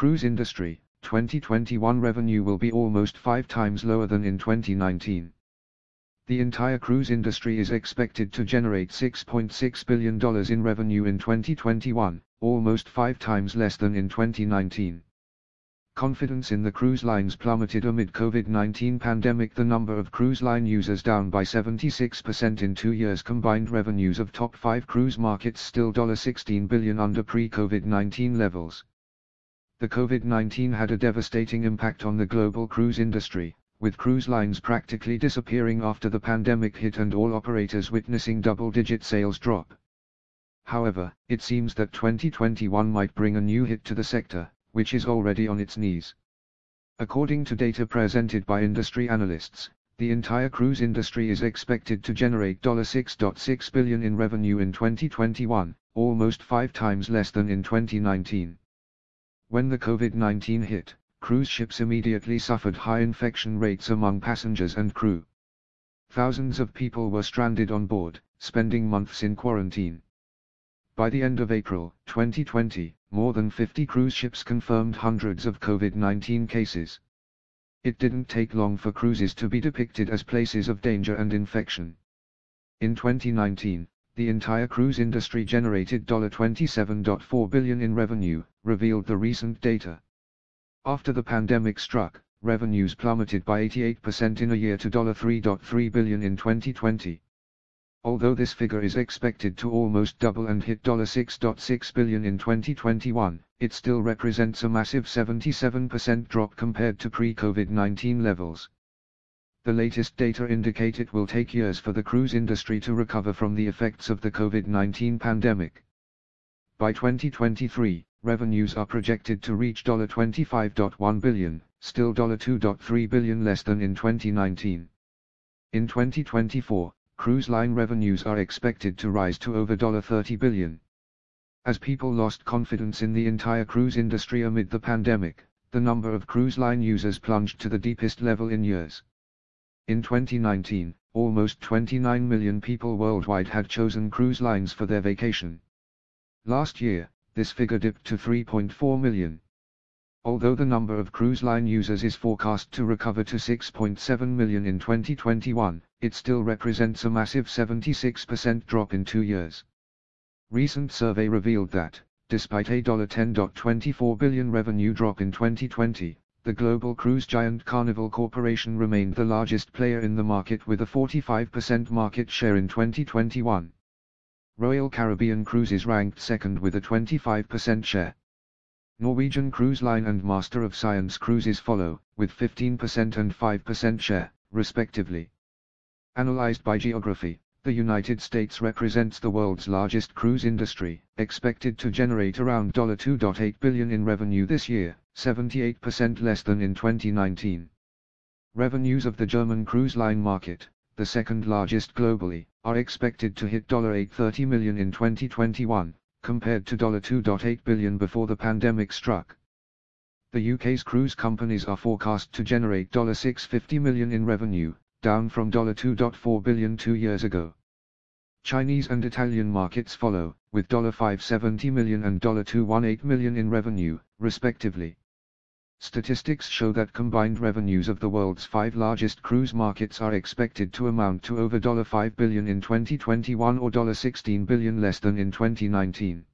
Cruise industry, 2021 revenue will be almost five times lower than in 2019. The entire cruise industry is expected to generate $6.6 billion in revenue in 2021, almost five times less than in 2019. Confidence in the cruise lines plummeted amid COVID-19 pandemic the number of cruise line users down by 76% in two years combined revenues of top 5 cruise markets still $16 billion under pre-COVID-19 levels. The COVID-19 had a devastating impact on the global cruise industry, with cruise lines practically disappearing after the pandemic hit and all operators witnessing double-digit sales drop. However, it seems that 2021 might bring a new hit to the sector, which is already on its knees. According to data presented by industry analysts, the entire cruise industry is expected to generate 6.6 billion in revenue in 2021, almost five times less than in 2019. When the COVID-19 hit, cruise ships immediately suffered high infection rates among passengers and crew. Thousands of people were stranded on board, spending months in quarantine. By the end of April 2020, more than 50 cruise ships confirmed hundreds of COVID-19 cases. It didn't take long for cruises to be depicted as places of danger and infection. In 2019, the entire cruise industry generated 27.4 billion in revenue, revealed the recent data. After the pandemic struck, revenues plummeted by 88% in a year to 3.3 billion in 2020. Although this figure is expected to almost double and hit 6.6 billion in 2021, it still represents a massive 77% drop compared to pre-COVID-19 levels. The latest data indicate it will take years for the cruise industry to recover from the effects of the COVID-19 pandemic. By 2023, revenues are projected to reach $25.1 billion, still $2.3 billion less than in 2019. In 2024, cruise line revenues are expected to rise to over 30 billion. As people lost confidence in the entire cruise industry amid the pandemic, the number of cruise line users plunged to the deepest level in years. In 2019, almost 29 million people worldwide had chosen cruise lines for their vacation. Last year, this figure dipped to 3.4 million. Although the number of cruise line users is forecast to recover to 6.7 million in 2021, it still represents a massive 76% drop in two years. Recent survey revealed that, despite a $10.24 billion revenue drop in 2020, the global cruise giant Carnival Corporation remained the largest player in the market with a 45% market share in 2021. Royal Caribbean Cruises ranked second with a 25% share. Norwegian Cruise Line and Master of Science Cruises follow, with 15% and 5% share, respectively. Analyzed by geography, the United States represents the world's largest cruise industry, expected to generate around 2.8 billion in revenue this year, 78% less than in 2019. Revenues of the German cruise line market, the second largest globally, are expected to hit 830 million in 2021, compared to 2.8 billion before the pandemic struck. The UK's cruise companies are forecast to generate 650 million in revenue, down from 2.4 billion two years ago. Chinese and Italian markets follow, with $570 million and $218 million in revenue, respectively. Statistics show that combined revenues of the world's five largest cruise markets are expected to amount to over $5 billion in 2021 or $16 billion less than in 2019.